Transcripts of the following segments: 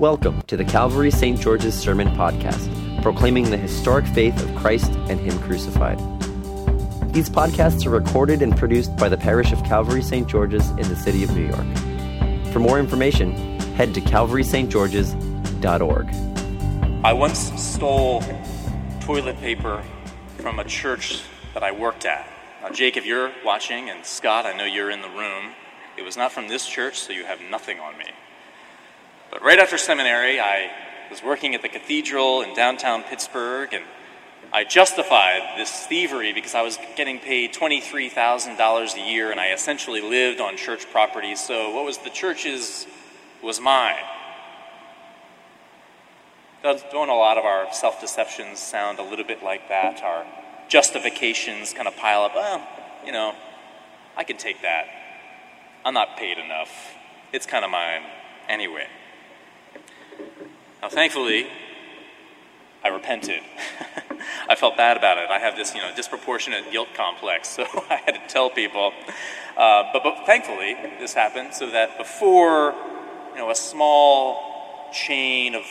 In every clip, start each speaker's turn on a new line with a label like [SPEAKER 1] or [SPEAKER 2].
[SPEAKER 1] Welcome to the Calvary St. George's Sermon Podcast, proclaiming the historic faith of Christ and Him crucified. These podcasts are recorded and produced by the parish of Calvary St. George's in the city of New York. For more information, head to calvarystgeorges.org.
[SPEAKER 2] I once stole toilet paper from a church that I worked at. Now, Jake, if you're watching, and Scott, I know you're in the room, it was not from this church, so you have nothing on me. But right after seminary, I was working at the cathedral in downtown Pittsburgh, and I justified this thievery because I was getting paid $23,000 a year, and I essentially lived on church property. So what was the church's was mine. Don't a lot of our self deceptions sound a little bit like that? Our justifications kind of pile up. Well, you know, I can take that. I'm not paid enough. It's kind of mine anyway. Now, thankfully, I repented. I felt bad about it. I have this, you know, disproportionate guilt complex, so I had to tell people. Uh, but, but thankfully, this happened so that before, you know, a small chain of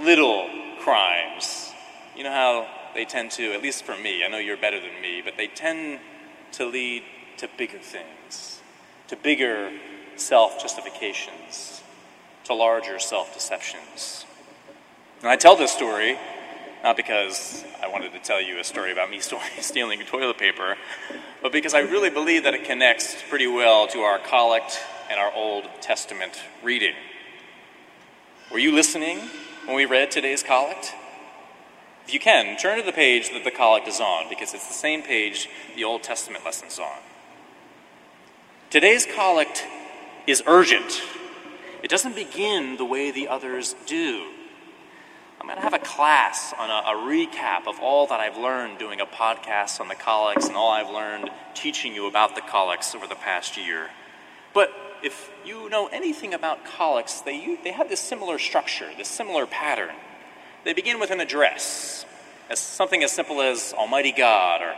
[SPEAKER 2] little crimes, you know how they tend to, at least for me, I know you're better than me, but they tend to lead to bigger things, to bigger self justifications to larger self deceptions. And I tell this story not because I wanted to tell you a story about me stealing toilet paper, but because I really believe that it connects pretty well to our collect and our Old Testament reading. Were you listening when we read today's collect? If you can, turn to the page that the collect is on, because it's the same page the Old Testament lesson's on. Today's collect is urgent it doesn't begin the way the others do. I'm going to have a class on a, a, recap of all that I've learned doing a podcast on the collects and all I've learned teaching you about the collects over the past year. But if you know anything about collects, they, they have this similar structure, this similar pattern. They begin with an address, as something as simple as Almighty God or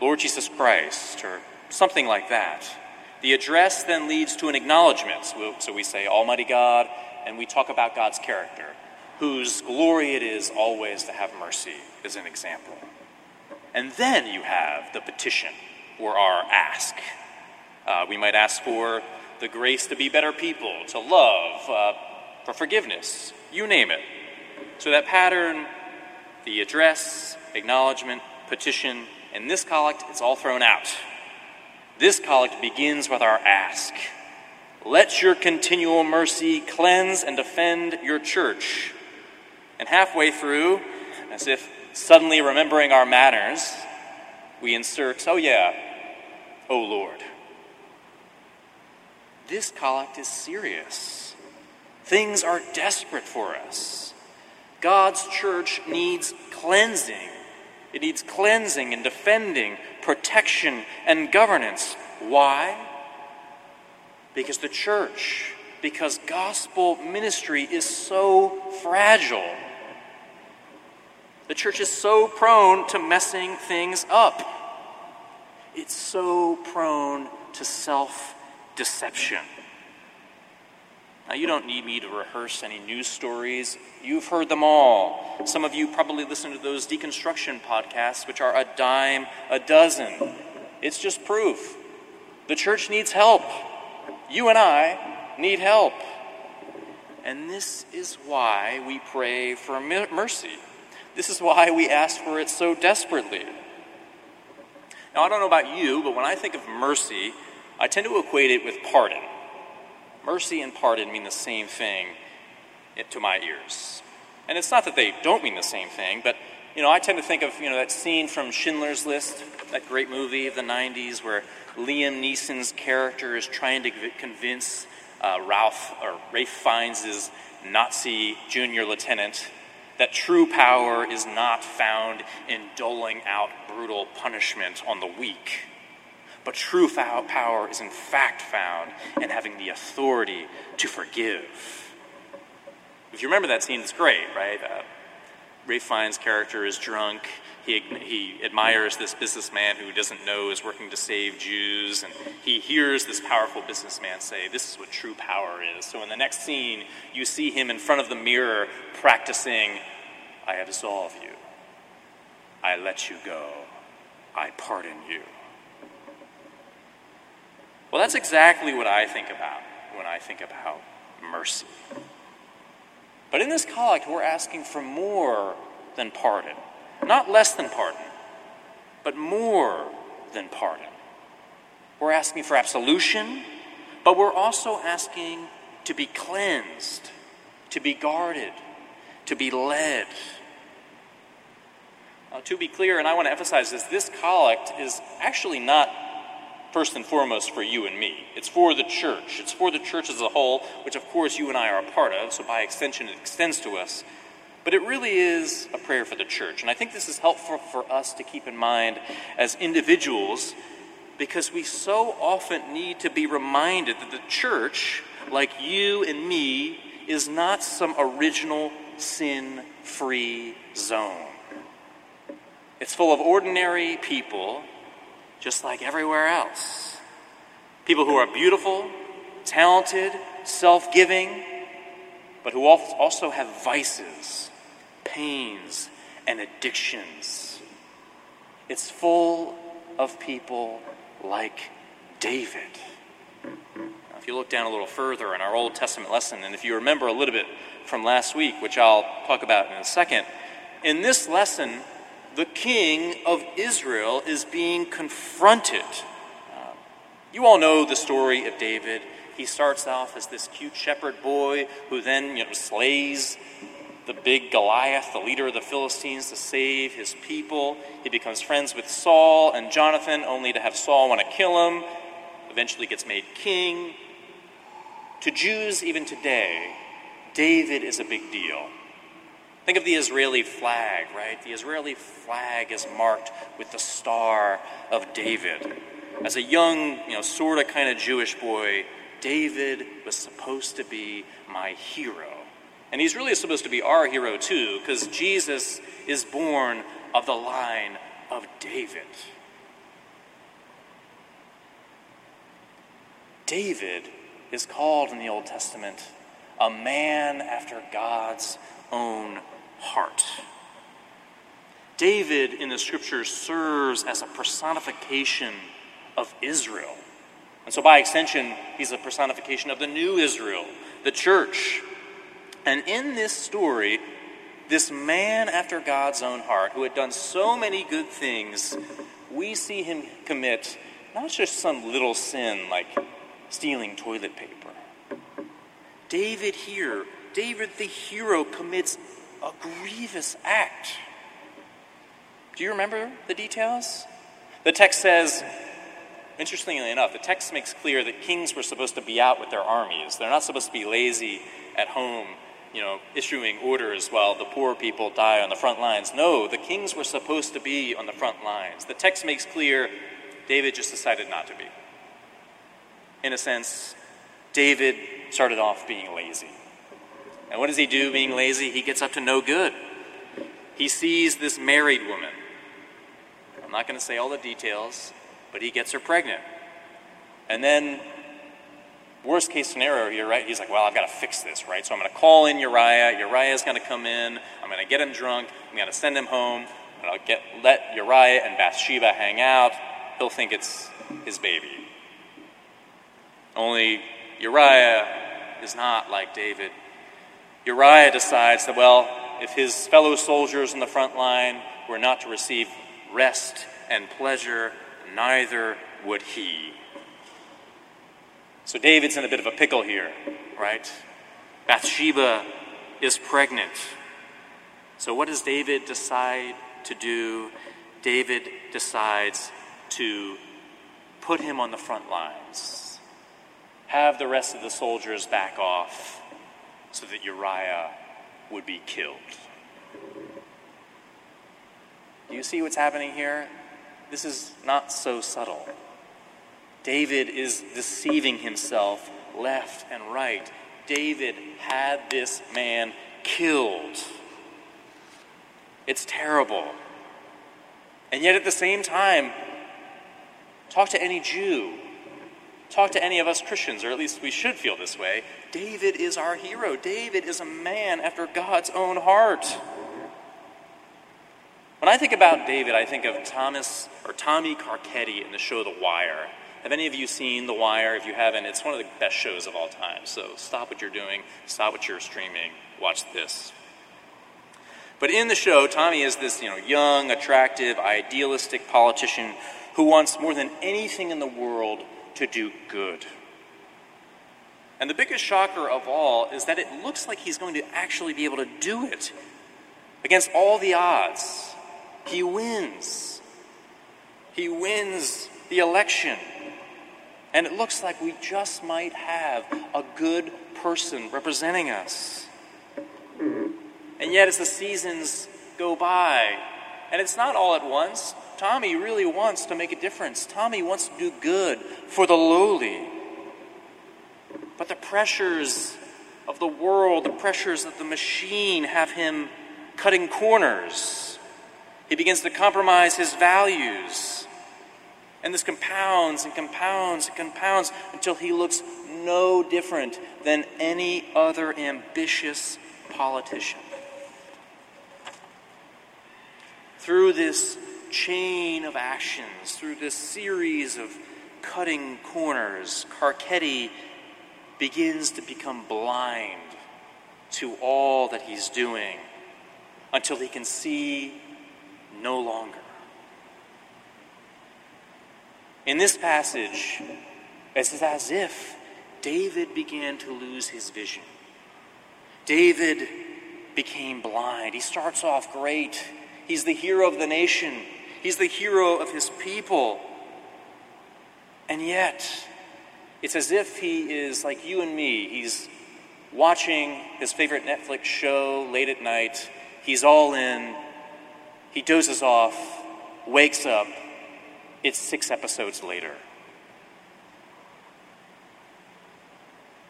[SPEAKER 2] Lord Jesus Christ or something like that. The address then leads to an acknowledgement. So we say, Almighty God, and we talk about God's character, whose glory it is always to have mercy, as an example. And then you have the petition, or our ask. Uh, we might ask for the grace to be better people, to love, uh, for forgiveness, you name it. So that pattern, the address, acknowledgement, petition, in this collect, it's all thrown out. This collect begins with our ask Let your continual mercy cleanse and defend your church. And halfway through, as if suddenly remembering our manners, we insert, Oh, yeah, oh Lord. This collect is serious. Things are desperate for us. God's church needs cleansing. It needs cleansing and defending, protection and governance. Why? Because the church, because gospel ministry is so fragile. The church is so prone to messing things up. It's so prone to self deception. Now, you don't need me to rehearse any news stories. You've heard them all. Some of you probably listen to those deconstruction podcasts, which are a dime a dozen. It's just proof. The church needs help. You and I need help. And this is why we pray for mercy. This is why we ask for it so desperately. Now, I don't know about you, but when I think of mercy, I tend to equate it with pardon. Mercy and pardon mean the same thing to my ears. And it's not that they don't mean the same thing, but you know, I tend to think of you know that scene from Schindler's List, that great movie of the '90s, where Liam Neeson's character is trying to convince uh, Ralph or Ralph Fiennes' Nazi junior lieutenant that true power is not found in doling out brutal punishment on the weak but true power is in fact found in having the authority to forgive. If you remember that scene, it's great, right? Uh, Ralph Fiennes' character is drunk. He, he admires this businessman who doesn't know is working to save Jews, and he hears this powerful businessman say, This is what true power is. So in the next scene, you see him in front of the mirror practicing, I absolve you, I let you go, I pardon you. Well, that's exactly what I think about when I think about mercy. But in this collect, we're asking for more than pardon. Not less than pardon, but more than pardon. We're asking for absolution, but we're also asking to be cleansed, to be guarded, to be led. Now, to be clear, and I want to emphasize this, this collect is actually not first and foremost for you and me. It's for the church. It's for the church as a whole, which of course you and I are a part of, so by extension it extends to us. But it really is a prayer for the church. And I think this is helpful for us to keep in mind as individuals because we so often need to be reminded that the church, like you and me, is not some original sin free zone. It's full of ordinary people, just like everywhere else. People who are beautiful, talented, self giving, but who also have vices pains and addictions. It's full of people like David. Now, if you look down a little further in our Old Testament lesson, and if you remember a little bit from last week, which I'll talk about in a second, in this lesson, the king of Israel is being confronted. Uh, you all know the story of David. He starts off as this cute shepherd boy who then you know, slays the big Goliath, the leader of the Philistines, to save his people. He becomes friends with Saul and Jonathan, only to have Saul want to kill him. Eventually gets made king. To Jews, even today, David is a big deal. Think of the Israeli flag, right? The Israeli flag is marked with the star of David. As a young, you know, sort of kind of Jewish boy, David was supposed to be my hero. And he's really supposed to be our hero too, because Jesus is born of the line of David. David is called in the Old Testament a man after God's own heart. David in the scriptures serves as a personification of Israel. And so, by extension, he's a personification of the new Israel, the church, and in this story, this man after God's own heart, who had done so many good things, we see him commit not just some little sin like stealing toilet paper. David here, David the hero, commits a grievous act. Do you remember the details? The text says, interestingly enough, the text makes clear that kings were supposed to be out with their armies. They're not supposed to be lazy at home you know, issuing orders while the poor people die on the front lines. No, the kings were supposed to be on the front lines. The text makes clear David just decided not to be. In a sense, David started off being lazy. And what does he do being lazy? He gets up to no good. He sees this married woman. I'm not going to say all the details, but he gets her pregnant. And then worst case scenario here, right? He's like, well, I've got to fix this, right? So I'm going to call in Uriah. Uriah's going to come in. I'm going to get him drunk. I'm going to send him home. And I'll get let Uriah and Bathsheba hang out. He'll think it's his baby. Only Uriah is not like David. Uriah decides that, well, if his fellow soldiers in the front line were not to receive rest and pleasure, neither would he. So David's in a bit of a pickle here, right? Bathsheba is pregnant. So what does David decide to do? David decides to put him on the front lines, have the rest of the soldiers back off so that Uriah would be killed. Do you see what's happening here? This is not so subtle. David is deceiving himself left and right. David had this man killed. It's terrible. And yet, at the same time, talk to any Jew, talk to any of us Christians, or at least we should feel this way. David is our hero. David is a man after God's own heart. When I think about David, I think of Thomas or Tommy Carcetti in the show The Wire. Have any of you seen The Wire? If you haven't, it's one of the best shows of all time. So stop what you're doing, stop what you're streaming, watch this. But in the show, Tommy is this you know, young, attractive, idealistic politician who wants more than anything in the world to do good. And the biggest shocker of all is that it looks like he's going to actually be able to do it against all the odds. He wins. He wins the election. And it looks like we just might have a good person representing us. And yet, as the seasons go by, and it's not all at once, Tommy really wants to make a difference. Tommy wants to do good for the lowly. But the pressures of the world, the pressures of the machine, have him cutting corners. He begins to compromise his values. And this compounds and compounds and compounds until he looks no different than any other ambitious politician. through this chain of actions, through this series of cutting corners, Carcetti begins to become blind to all that he's doing until he can see no longer. In this passage, it's as if David began to lose his vision. David became blind. He starts off great. He's the hero of the nation, he's the hero of his people. And yet, it's as if he is like you and me. He's watching his favorite Netflix show late at night. He's all in. He dozes off, wakes up. It's six episodes later.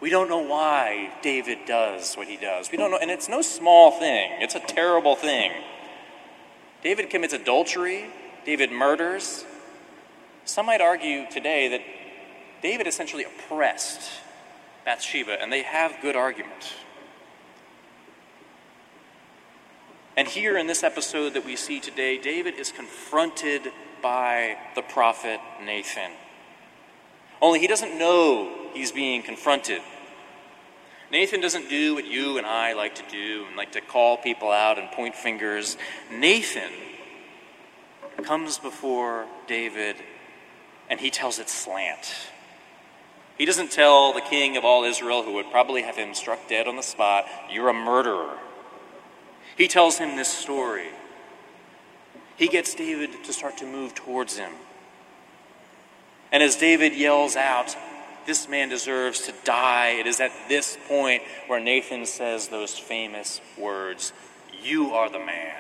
[SPEAKER 2] We don't know why David does what he does. We don't know, and it's no small thing. It's a terrible thing. David commits adultery, David murders. Some might argue today that David essentially oppressed Bathsheba, and they have good argument. And here in this episode that we see today, David is confronted by the prophet Nathan. Only he doesn't know he's being confronted. Nathan doesn't do what you and I like to do and like to call people out and point fingers. Nathan comes before David and he tells it slant. He doesn't tell the king of all Israel, who would probably have him struck dead on the spot, You're a murderer. He tells him this story. He gets David to start to move towards him. And as David yells out, this man deserves to die. It is at this point where Nathan says those famous words You are the man.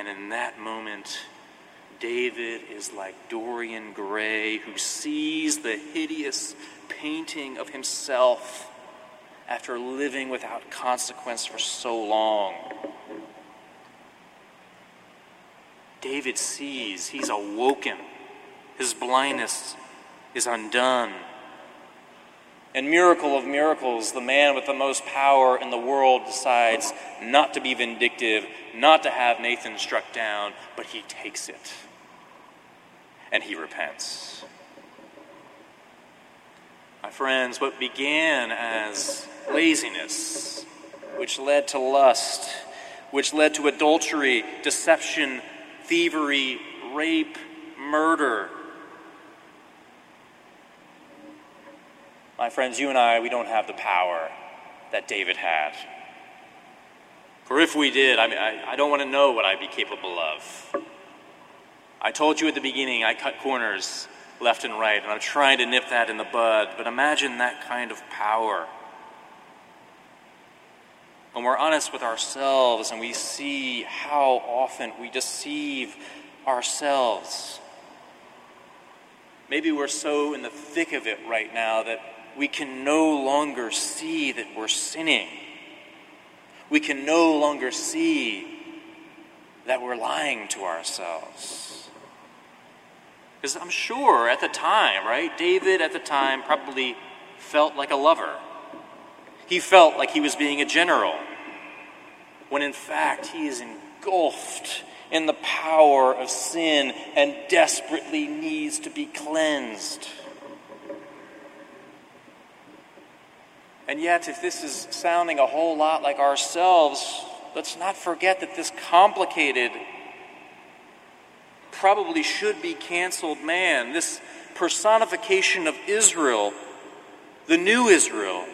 [SPEAKER 2] And in that moment, David is like Dorian Gray, who sees the hideous painting of himself after living without consequence for so long. David sees, he's awoken. His blindness is undone. And miracle of miracles, the man with the most power in the world decides not to be vindictive, not to have Nathan struck down, but he takes it. And he repents. My friends, what began as laziness, which led to lust, which led to adultery, deception, thievery, rape, murder, My friends, you and I, we don't have the power that David had. For if we did, I mean, I, I don't want to know what I'd be capable of. I told you at the beginning, I cut corners left and right, and I'm trying to nip that in the bud, but imagine that kind of power. When we're honest with ourselves and we see how often we deceive ourselves. Maybe we're so in the thick of it right now that we can no longer see that we're sinning. we can no longer see that we're lying to ourselves. Because I'm sure at the time, right, David at the time probably felt like a lover. He felt like he was being a general, when in fact he is engulfed in the power of sin and desperately needs to be cleansed. And yet, if this is sounding a whole lot like ourselves, let's not forget that this complicated, probably should be canceled man, this personification of Israel, the new Israel,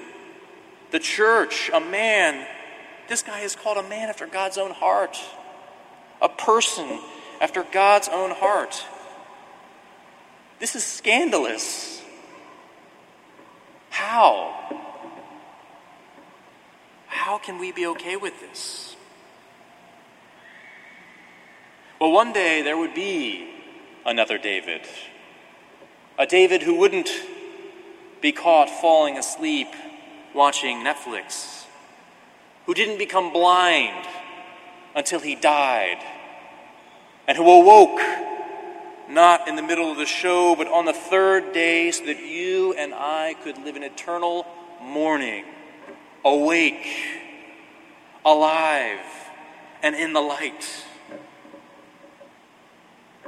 [SPEAKER 2] the church, a man, this guy is called a man after God's own heart, a person after God's own heart. This is scandalous. How? How can we be okay with this? Well, one day there would be another David. A David who wouldn't be caught falling asleep watching Netflix, who didn't become blind until he died, and who awoke not in the middle of the show, but on the third day so that you and I could live in eternal morning awake, alive, and in the light.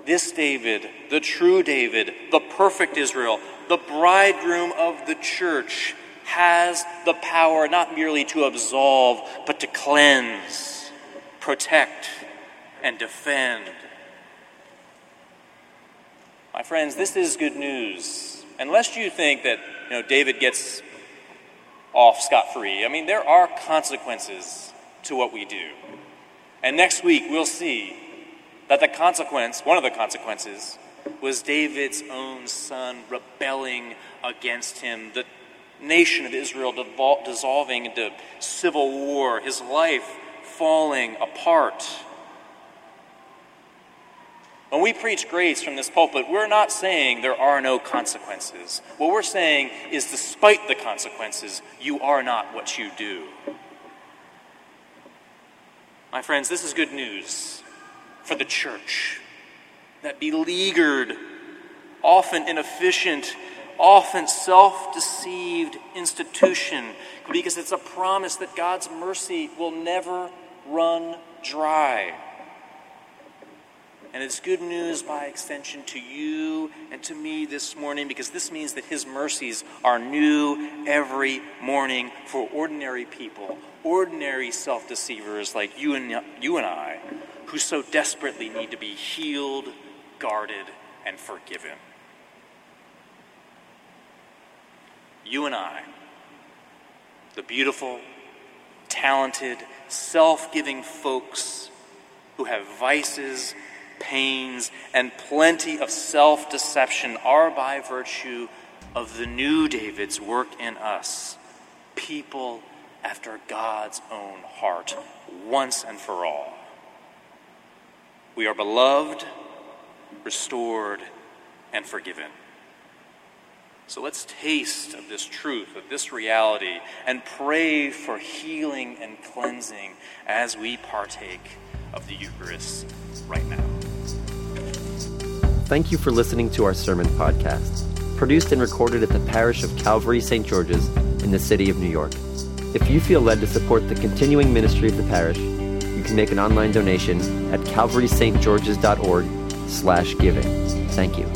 [SPEAKER 2] This David, the true David, the perfect Israel, the bridegroom of the church, has the power not merely to absolve, but to cleanse, protect, and defend. My friends, this is good news. Unless you think that you know, David gets off scot free. I mean, there are consequences to what we do. And next week, we'll see that the consequence, one of the consequences, was David's own son rebelling against him, the nation of Israel dissolving into civil war, his life falling apart. When we preach grace from this pulpit, we're not saying there are no consequences. What we're saying is, despite the consequences, you are not what you do. My friends, this is good news for the church. That beleaguered, often inefficient, often self deceived institution, because it's a promise that God's mercy will never run dry. And it's good news by extension to you and to me this morning because this means that His mercies are new every morning for ordinary people, ordinary self deceivers like you and, you and I, who so desperately need to be healed, guarded, and forgiven. You and I, the beautiful, talented, self giving folks who have vices pains, and plenty of self deception are by virtue of the new David's work in us, people after God's own heart, once and for all. We are beloved, restored, and forgiven. So let's taste of this truth, of this reality, and pray for healing and cleansing as we partake of the Eucharist right now.
[SPEAKER 1] Thank you for listening to our sermon podcast, produced and recorded at the parish of Calvary St. George's in the city of New York. If you feel led to support the continuing ministry of the parish, you can make an online donation at calvarystgeorges.org slash giving. Thank you.